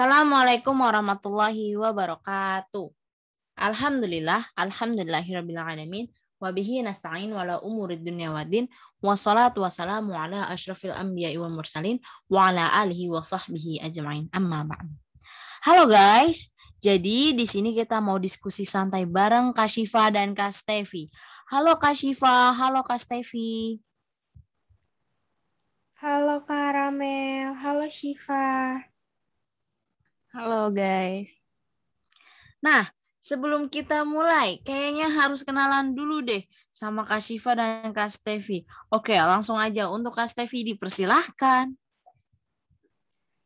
Assalamualaikum warahmatullahi wabarakatuh. Alhamdulillah, alhamdulillahirrabbilalamin. Wabihi nasta'in wala umurid dunya waddin. Wassalatu wassalamu ala ashrafil anbiya wal mursalin. Wa ala alihi wa sahbihi ajma'in. Amma ba'd. Halo guys, jadi di sini kita mau diskusi santai bareng Kak Syifa dan Kak Stevi. Halo Kak Syifa, halo Kak Stevi. Halo Kak Ramel, halo Syifa. Halo guys. Nah, sebelum kita mulai, kayaknya harus kenalan dulu deh sama Kak Syifa dan Kak Stevi. Oke, langsung aja untuk Kak Stevi dipersilahkan.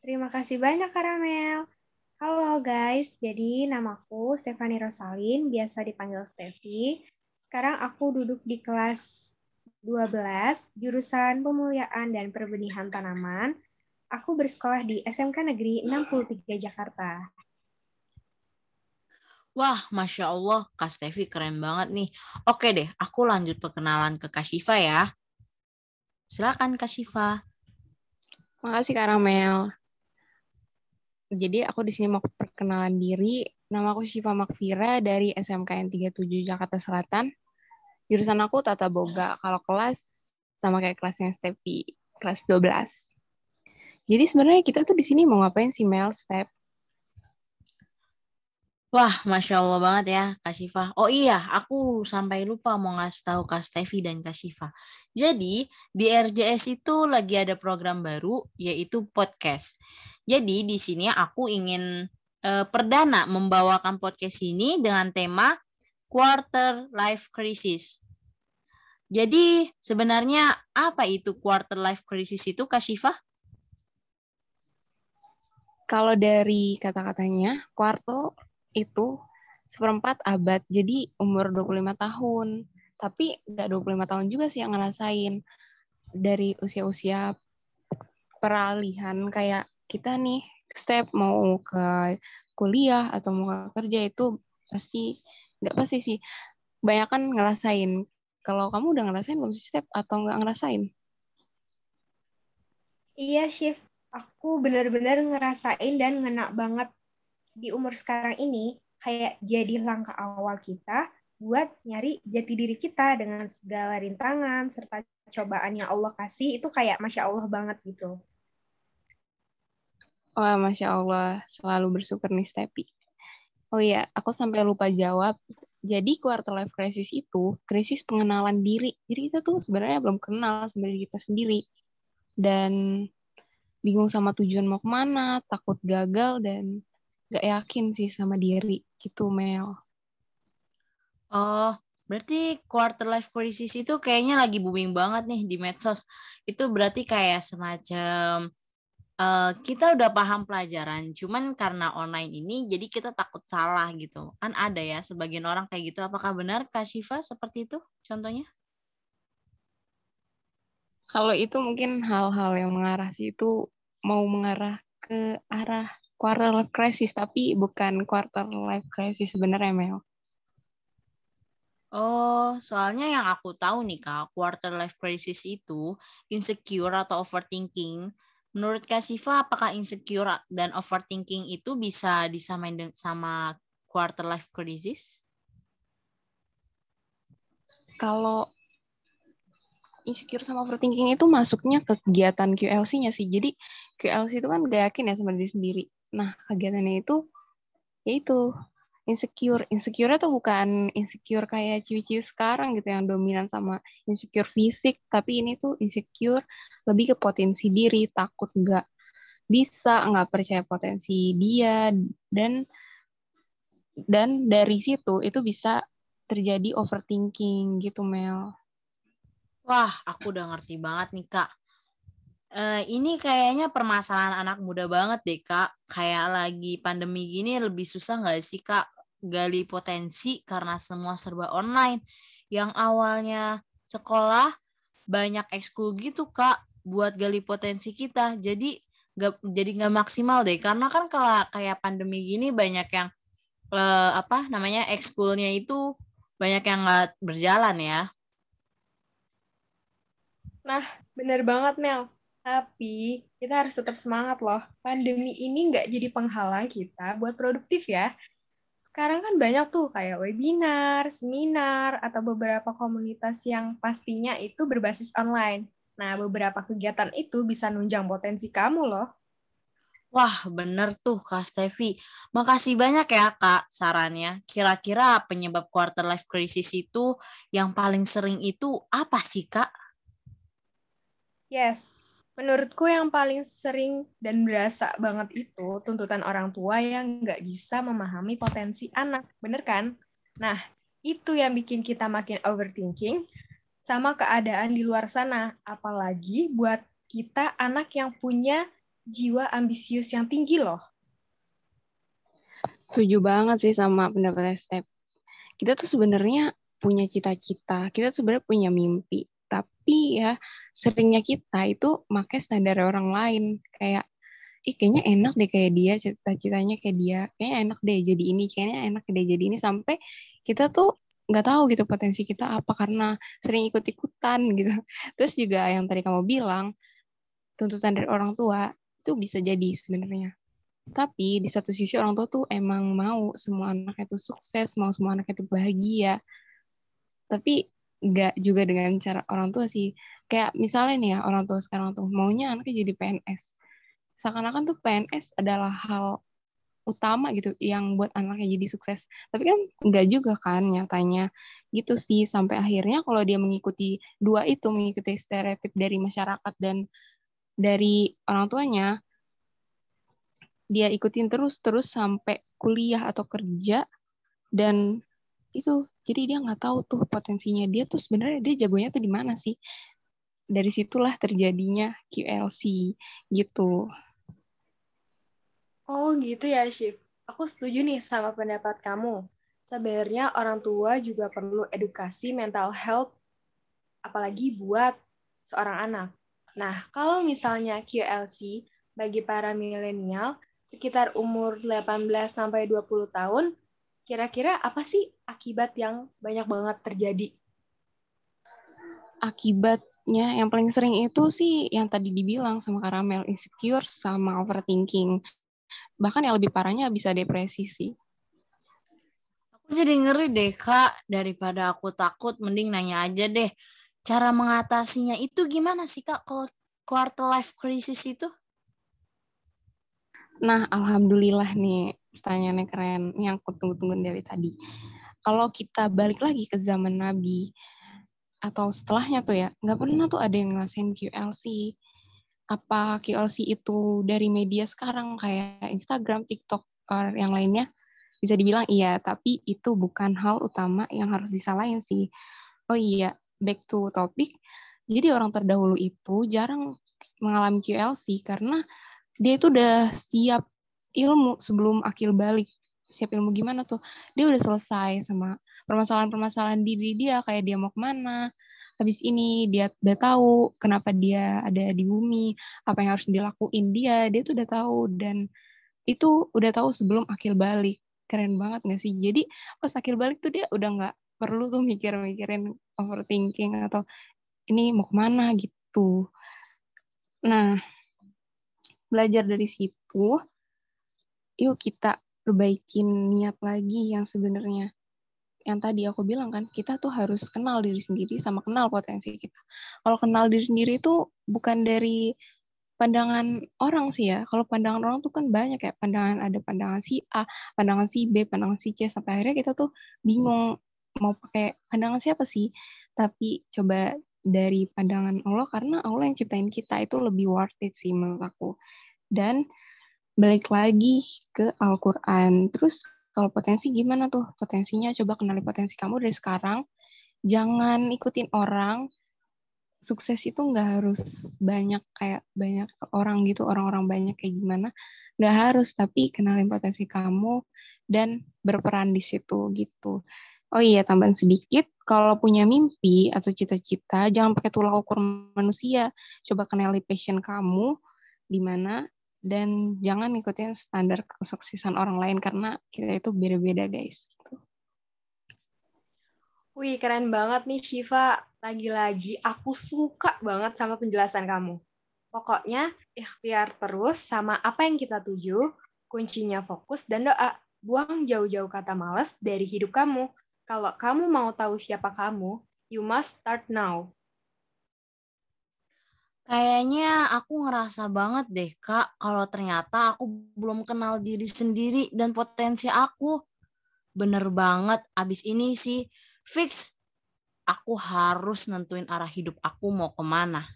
Terima kasih banyak Kak Ramel. Halo guys, jadi namaku Stefani Rosalin, biasa dipanggil Stevi. Sekarang aku duduk di kelas 12, jurusan Pemuliaan dan Perbenihan Tanaman, Aku bersekolah di SMK Negeri 63 Jakarta. Wah, Masya Allah, Kak Stevi keren banget nih. Oke deh, aku lanjut perkenalan ke Kak Syifa ya. Silakan Kak Syifa. Makasih Kak Ramel. Jadi aku di sini mau perkenalan diri. Nama aku Syifa Makfira dari SMKN 37 Jakarta Selatan. Jurusan aku Tata Boga. Kalau kelas sama kayak kelasnya Stevi, kelas 12. Jadi sebenarnya kita tuh di sini mau ngapain sih Mel, Step? Wah, Masya Allah banget ya, Kak Syifa. Oh iya, aku sampai lupa mau ngasih tahu Kak Stevi dan Kak Syifa. Jadi, di RJS itu lagi ada program baru, yaitu podcast. Jadi, di sini aku ingin eh, perdana membawakan podcast ini dengan tema Quarter Life Crisis. Jadi, sebenarnya apa itu Quarter Life Crisis itu, Kak? Kalau dari kata-katanya, kuartal itu seperempat abad, jadi umur 25 tahun. Tapi nggak 25 tahun juga sih yang ngerasain. Dari usia-usia peralihan kayak kita nih, step mau ke kuliah atau mau ke kerja itu pasti, nggak pasti sih. Banyak kan ngerasain. Kalau kamu udah ngerasain belum step atau nggak ngerasain? Iya, Shift aku benar-benar ngerasain dan ngena banget di umur sekarang ini kayak jadi langkah awal kita buat nyari jati diri kita dengan segala rintangan serta cobaan yang Allah kasih itu kayak masya Allah banget gitu. Wah, masya Allah, selalu bersyukur nih Stepi. Oh iya, aku sampai lupa jawab. Jadi quarter life crisis itu krisis pengenalan diri. Jadi kita tuh sebenarnya belum kenal sebenarnya kita sendiri. Dan bingung sama tujuan mau ke mana, takut gagal, dan gak yakin sih sama diri gitu, Mel. Oh, berarti quarter life crisis itu kayaknya lagi booming banget nih di medsos. Itu berarti kayak semacam uh, kita udah paham pelajaran, cuman karena online ini jadi kita takut salah gitu. Kan ada ya sebagian orang kayak gitu. Apakah benar Kak Syifa seperti itu contohnya? Kalau itu mungkin hal-hal yang mengarah sih itu mau mengarah ke arah quarter life crisis tapi bukan quarter life crisis sebenarnya Mel. Oh, soalnya yang aku tahu nih Kak, quarter life crisis itu insecure atau overthinking. Menurut Kak Siva, apakah insecure dan overthinking itu bisa disamain sama quarter life crisis? Kalau insecure sama overthinking itu masuknya ke kegiatan QLC-nya sih. Jadi QLC itu kan gak yakin ya sama diri sendiri. Nah, kegiatannya itu yaitu insecure. Insecure itu bukan insecure kayak ciwi-ciwi sekarang gitu yang dominan sama insecure fisik, tapi ini tuh insecure lebih ke potensi diri, takut nggak bisa, nggak percaya potensi dia dan dan dari situ itu bisa terjadi overthinking gitu Mel. Wah, aku udah ngerti banget nih, Kak. Uh, ini kayaknya permasalahan anak muda banget deh, Kak. Kayak lagi pandemi gini lebih susah nggak sih, Kak, gali potensi karena semua serba online. Yang awalnya sekolah, banyak ekskul gitu, Kak, buat gali potensi kita. Jadi nggak jadi nggak maksimal deh. Karena kan kalau kayak pandemi gini banyak yang uh, apa namanya ekskulnya itu banyak yang nggak berjalan ya. Nah, bener banget Mel. Tapi kita harus tetap semangat loh. Pandemi ini nggak jadi penghalang kita buat produktif ya. Sekarang kan banyak tuh kayak webinar, seminar, atau beberapa komunitas yang pastinya itu berbasis online. Nah, beberapa kegiatan itu bisa nunjang potensi kamu loh. Wah, bener tuh Kak Stevi. Makasih banyak ya Kak sarannya. Kira-kira penyebab quarter life crisis itu yang paling sering itu apa sih Kak? Yes, menurutku yang paling sering dan berasa banget itu tuntutan orang tua yang nggak bisa memahami potensi anak. Bener kan? Nah, itu yang bikin kita makin overthinking sama keadaan di luar sana. Apalagi buat kita anak yang punya jiwa ambisius yang tinggi loh. Setuju banget sih sama pendapat Step. Kita tuh sebenarnya punya cita-cita, kita tuh sebenarnya punya mimpi. Tapi ya seringnya kita itu pakai standar orang lain. Kayak, ih kayaknya enak deh kayak dia, cita-citanya kayak dia. Kayaknya enak deh jadi ini, kayaknya enak deh jadi ini. Sampai kita tuh nggak tahu gitu potensi kita apa karena sering ikut-ikutan gitu. Terus juga yang tadi kamu bilang, tuntutan dari orang tua itu bisa jadi sebenarnya. Tapi di satu sisi orang tua tuh emang mau semua anak itu sukses, mau semua anak itu bahagia. Tapi nggak juga dengan cara orang tua sih. Kayak misalnya nih ya orang tua sekarang tuh maunya anaknya jadi PNS. Seakan-akan tuh PNS adalah hal utama gitu yang buat anaknya jadi sukses. Tapi kan nggak juga kan nyatanya gitu sih sampai akhirnya kalau dia mengikuti dua itu mengikuti stereotip dari masyarakat dan dari orang tuanya dia ikutin terus terus sampai kuliah atau kerja dan itu jadi dia nggak tahu tuh potensinya dia tuh sebenarnya dia jagonya tuh di mana sih? Dari situlah terjadinya QLC gitu. Oh gitu ya Shif aku setuju nih sama pendapat kamu. Sebenarnya orang tua juga perlu edukasi mental health apalagi buat seorang anak. Nah, kalau misalnya QLC bagi para milenial sekitar umur 18 sampai 20 tahun, kira-kira apa sih akibat yang banyak banget terjadi? Akibatnya yang paling sering itu sih yang tadi dibilang sama Karamel, insecure sama overthinking. Bahkan yang lebih parahnya bisa depresi sih. Aku jadi ngeri deh, Kak. Daripada aku takut, mending nanya aja deh cara mengatasinya itu gimana sih kak kalau quarter life crisis itu? Nah, alhamdulillah nih pertanyaannya keren. Yang aku tunggu-tunggu dari tadi. Kalau kita balik lagi ke zaman Nabi atau setelahnya tuh ya, nggak pernah tuh ada yang ngerasain QLC. Apa QLC itu dari media sekarang kayak Instagram, TikTok, or yang lainnya? Bisa dibilang iya, tapi itu bukan hal utama yang harus disalahin sih. Oh iya, back to topic, jadi orang terdahulu itu jarang mengalami QLC karena dia itu udah siap ilmu sebelum akil balik. Siap ilmu gimana tuh? Dia udah selesai sama permasalahan-permasalahan diri dia, kayak dia mau ke mana, habis ini dia udah tahu kenapa dia ada di bumi, apa yang harus dilakuin dia, dia tuh udah tahu dan itu udah tahu sebelum akil balik. Keren banget gak sih? Jadi pas akil balik tuh dia udah nggak perlu tuh mikir-mikirin overthinking atau ini mau ke mana gitu. Nah, belajar dari situ, yuk kita perbaikin niat lagi yang sebenarnya yang tadi aku bilang kan kita tuh harus kenal diri sendiri sama kenal potensi kita. Kalau kenal diri sendiri itu bukan dari pandangan orang sih ya. Kalau pandangan orang tuh kan banyak ya. Pandangan ada pandangan si A, pandangan si B, pandangan si C sampai akhirnya kita tuh bingung mau pakai pandangan siapa sih tapi coba dari pandangan Allah karena Allah yang ciptain kita itu lebih worth it sih menurut aku dan balik lagi ke Al-Quran. Terus kalau potensi gimana tuh? Potensinya coba kenali potensi kamu dari sekarang. Jangan ikutin orang. Sukses itu nggak harus banyak kayak banyak orang gitu orang-orang banyak kayak gimana. Nggak harus tapi kenalin potensi kamu dan berperan di situ gitu. Oh iya, tambahan sedikit, kalau punya mimpi atau cita-cita, jangan pakai tulang ukur manusia. Coba kenali passion kamu di mana dan jangan ikutin standar kesuksesan orang lain karena kita itu beda-beda, guys. Wih, keren banget nih Shiva. Lagi-lagi aku suka banget sama penjelasan kamu. Pokoknya ikhtiar terus sama apa yang kita tuju, kuncinya fokus dan doa. Buang jauh-jauh kata males dari hidup kamu. Kalau kamu mau tahu siapa kamu, you must start now. Kayaknya aku ngerasa banget deh, Kak, kalau ternyata aku belum kenal diri sendiri dan potensi aku. Bener banget, abis ini sih fix aku harus nentuin arah hidup aku mau ke mana.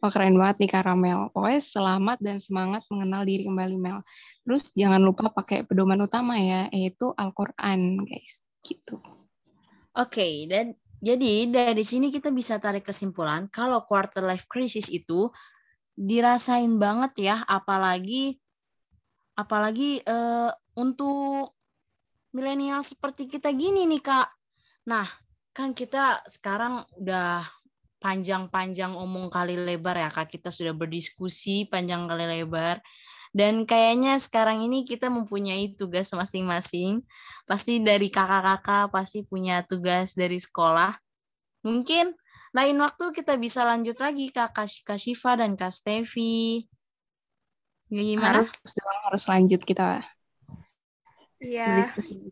Oh, keren banget nih Karamel. Pokoknya selamat dan semangat mengenal diri kembali, Mel. Terus jangan lupa pakai pedoman utama ya, yaitu Al-Quran, guys. Gitu. Oke, okay, dan jadi dari sini kita bisa tarik kesimpulan kalau quarter life crisis itu dirasain banget ya, apalagi apalagi uh, untuk milenial seperti kita gini nih kak. Nah kan kita sekarang udah panjang-panjang omong kali lebar ya kak. Kita sudah berdiskusi panjang kali lebar. Dan kayaknya sekarang ini kita mempunyai tugas masing-masing. Pasti dari kakak-kakak pasti punya tugas dari sekolah. Mungkin lain waktu kita bisa lanjut lagi Kak, Shiva dan Kak Stevi. Gimana? Harus, harus lanjut kita. Iya,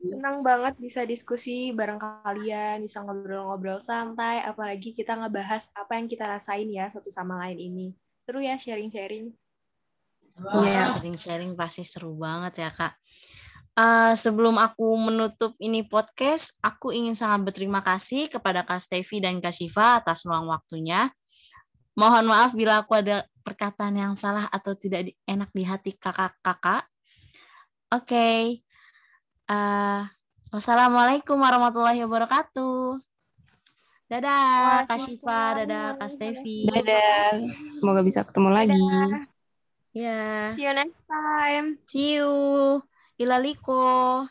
senang banget bisa diskusi bareng kalian, bisa ngobrol-ngobrol santai, apalagi kita ngebahas apa yang kita rasain ya satu sama lain ini. Seru ya sharing-sharing. Iya, sharing-sharing pasti seru banget ya, Kak. Uh, sebelum aku menutup ini podcast, aku ingin sangat berterima kasih kepada Kak Stevi dan Kak Shiva atas ruang waktunya. Mohon maaf bila aku ada perkataan yang salah atau tidak enak di hati kakak-kakak. Oke. Okay. Uh, wassalamualaikum warahmatullahi wabarakatuh. Dadah, Kak Shiva. Dadah, Kak Stevi. Dadah. Semoga bisa ketemu Dadah. Ya. See you next time. See you. Ilaliko.